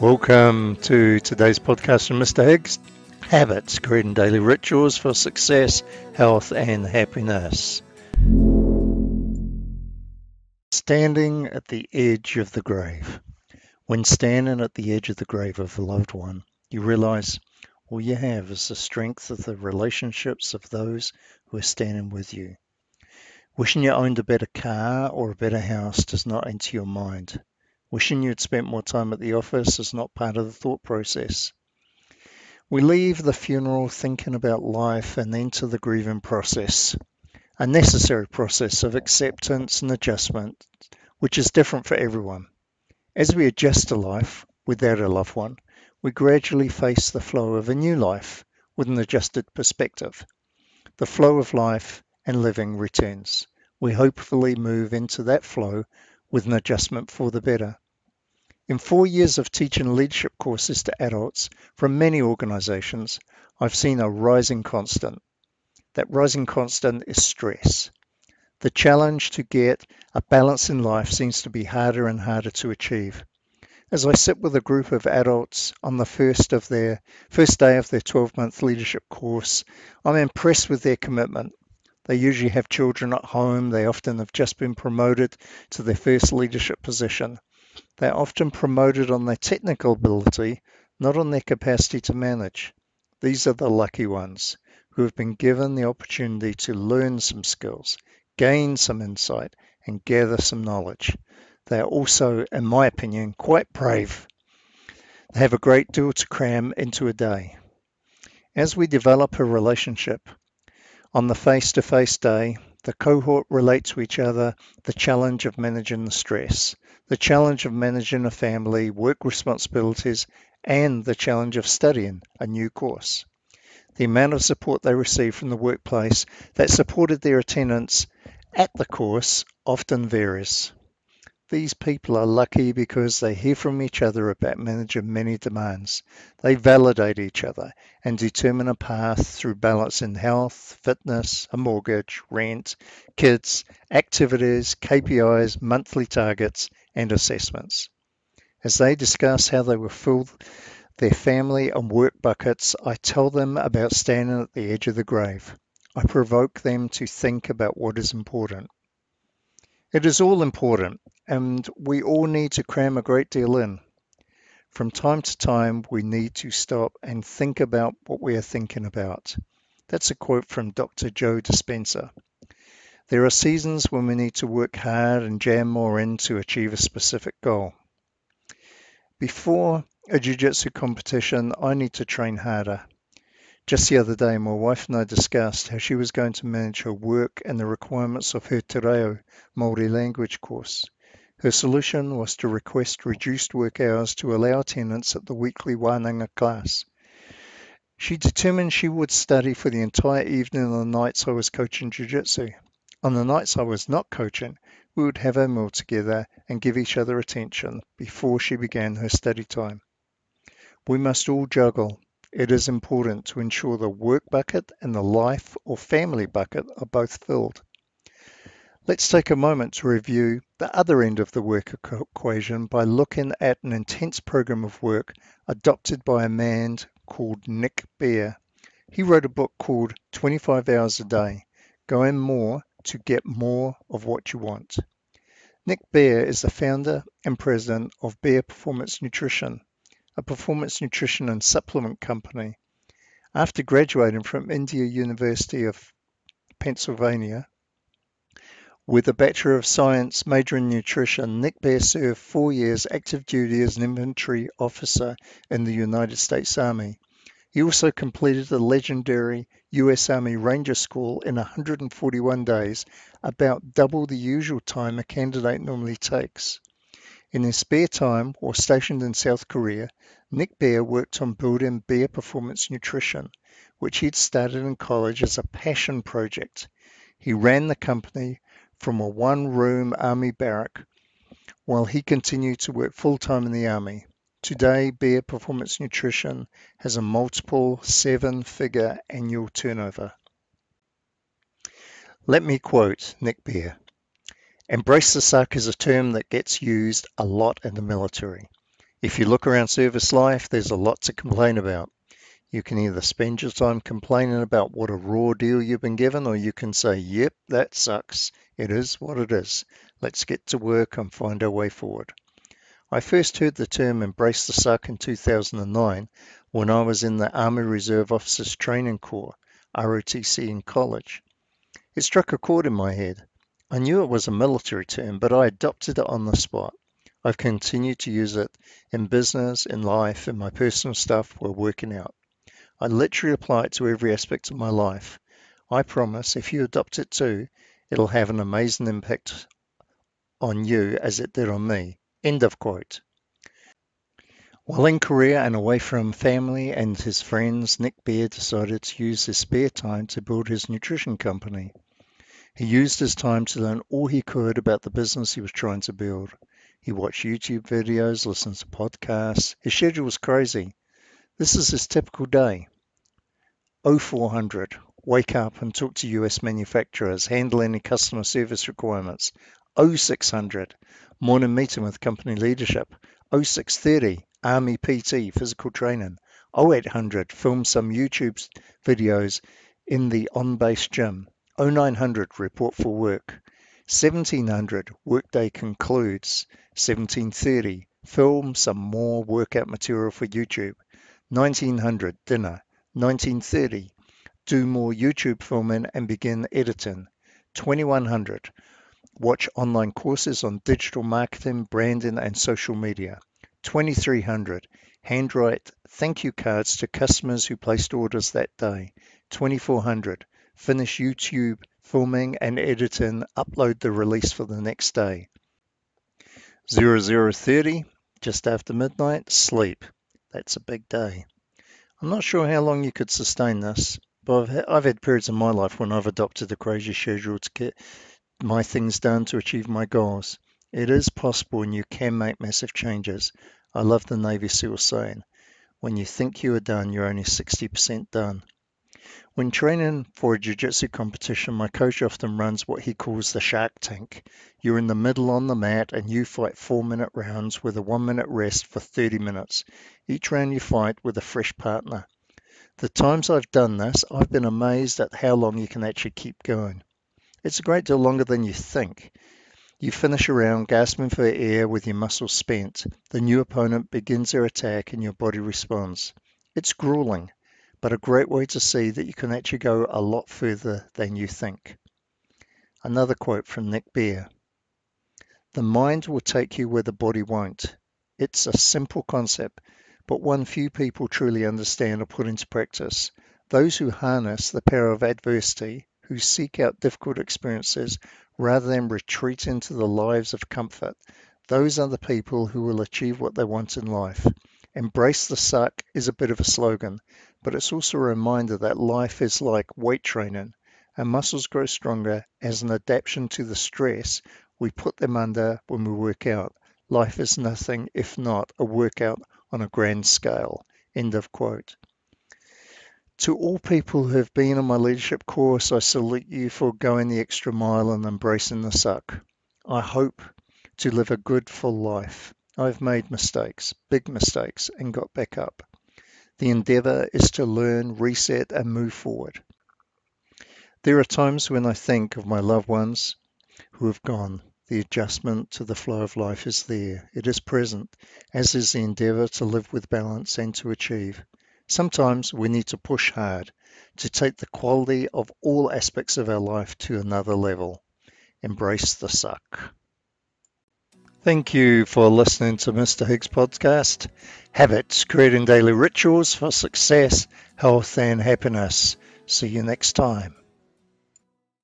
Welcome to today's podcast from Mr. Higgs Habits, creating daily rituals for success, health, and happiness. Standing at the edge of the grave. When standing at the edge of the grave of a loved one, you realize all you have is the strength of the relationships of those who are standing with you. Wishing you owned a better car or a better house does not enter your mind. Wishing you'd spent more time at the office is not part of the thought process. We leave the funeral thinking about life and enter the grieving process, a necessary process of acceptance and adjustment, which is different for everyone. As we adjust to life without a loved one, we gradually face the flow of a new life with an adjusted perspective. The flow of life and living returns. We hopefully move into that flow with an adjustment for the better. In four years of teaching leadership courses to adults from many organizations, I've seen a rising constant. That rising constant is stress. The challenge to get a balance in life seems to be harder and harder to achieve. As I sit with a group of adults on the first of their first day of their 12-month leadership course, I'm impressed with their commitment they usually have children at home. They often have just been promoted to their first leadership position. They're often promoted on their technical ability, not on their capacity to manage. These are the lucky ones who have been given the opportunity to learn some skills, gain some insight, and gather some knowledge. They are also, in my opinion, quite brave. They have a great deal to cram into a day. As we develop a relationship, on the face-to-face day, the cohort relate to each other the challenge of managing the stress, the challenge of managing a family, work responsibilities, and the challenge of studying a new course. The amount of support they receive from the workplace that supported their attendance at the course often varies. These people are lucky because they hear from each other about managing many demands. They validate each other and determine a path through balancing health, fitness, a mortgage, rent, kids, activities, KPIs, monthly targets, and assessments. As they discuss how they will fill their family and work buckets, I tell them about standing at the edge of the grave. I provoke them to think about what is important. It is all important, and we all need to cram a great deal in. From time to time, we need to stop and think about what we are thinking about. That's a quote from Dr. Joe Dispenza. There are seasons when we need to work hard and jam more in to achieve a specific goal. Before a jiu-jitsu competition, I need to train harder. Just the other day, my wife and I discussed how she was going to manage her work and the requirements of her Te Reo Māori language course. Her solution was to request reduced work hours to allow attendance at the weekly Wānanga class. She determined she would study for the entire evening on the nights I was coaching Jiu-Jitsu. On the nights I was not coaching, we would have a meal together and give each other attention before she began her study time. We must all juggle it is important to ensure the work bucket and the life or family bucket are both filled. Let's take a moment to review the other end of the work equation by looking at an intense program of work adopted by a man called Nick Bare. He wrote a book called 25 Hours a Day, Going More to Get More of What You Want. Nick Bare is the founder and president of Bare Performance Nutrition, a performance nutrition and supplement company. After graduating from Indiana University of Pennsylvania with a Bachelor of Science major in nutrition, Nick Bare served four years active duty as an infantry officer in the United States Army. He also completed the legendary U.S. Army Ranger School in 141 days, about double the usual time a candidate normally takes. In his spare time, while stationed in South Korea, Nick Bare worked on building Bare Performance Nutrition, which he'd started in college as a passion project. He ran the company from a one-room Army barrack while he continued to work full-time in the Army. Today, Bare Performance Nutrition has a multiple seven-figure annual turnover. Let me quote Nick Bare. Embrace the suck is a term that gets used a lot in the military. If you look around service life, there's a lot to complain about. You can either spend your time complaining about what a raw deal you've been given, or you can say, Yep, that sucks. It is what it is. Let's get to work and find our way forward. I first heard the term embrace the suck in 2009 when I was in the Army Reserve Officers Training Corps, ROTC, in college. It struck a chord in my head. I knew it was a military term, but I adopted it on the spot. I've continued to use it in business, in life, in my personal stuff while working out. I literally apply it to every aspect of my life. I promise if you adopt it too, it'll have an amazing impact on you as it did on me. End of quote. While in Korea and away from family and his friends, Nick Bare decided to use his spare time to build his nutrition company. He used his time to learn all he could about the business he was trying to build. He watched YouTube videos, listened to podcasts. His schedule was crazy. This is his typical day. 0400, wake up and talk to US manufacturers, handle any customer service requirements. 0600, morning meeting with company leadership. 0630, Army PT, physical training. 0800, film some YouTube videos in the on base gym. 0900, report for work. 1700, workday concludes. 1730, film some more workout material for YouTube. 1900 dinner, 1930 do more YouTube filming and begin editing. 2100 watch online courses on digital marketing, branding and social media. 2300 handwrite thank you cards to customers who placed orders that day. 2400 finish YouTube filming and editing, upload the release for the next day. 0030 just after midnight, sleep. That's a big day. I'm not sure how long you could sustain this, but I've, I've had periods in my life when I've adopted a crazy schedule to get my things done to achieve my goals. It is possible and you can make massive changes. I love the Navy SEAL saying, when you think you are done, you're only 60% done. When training for a jiu-jitsu competition, my coach often runs what he calls the shark tank. You're in the middle on the mat and you fight four minute rounds with a one minute rest for 30 minutes. Each round you fight with a fresh partner. The times I've done this, I've been amazed at how long you can actually keep going. It's a great deal longer than you think. You finish a round gasping for air with your muscles spent. The new opponent begins their attack and your body responds. It's grueling but a great way to see that you can actually go a lot further than you think. Another quote from Nick Bare The mind will take you where the body won't. It's a simple concept, but one few people truly understand or put into practice. Those who harness the power of adversity, who seek out difficult experiences rather than retreat into the lives of comfort, those are the people who will achieve what they want in life. Embrace the suck is a bit of a slogan, but it's also a reminder that life is like weight training and muscles grow stronger as an adaptation to the stress we put them under when we work out. Life is nothing if not a workout on a grand scale. End of quote. To all people who have been on my leadership course, I salute you for going the extra mile and embracing the suck. I hope to live a good, full life. I've made mistakes, big mistakes, and got back up. The endeavor is to learn, reset, and move forward. There are times when I think of my loved ones who have gone. The adjustment to the flow of life is there. It is present, as is the endeavor to live with balance and to achieve. Sometimes we need to push hard to take the quality of all aspects of our life to another level. Embrace the suck. Thank you for listening to Mr. Higgs podcast. Habits, creating daily rituals for success, health, and happiness. See you next time.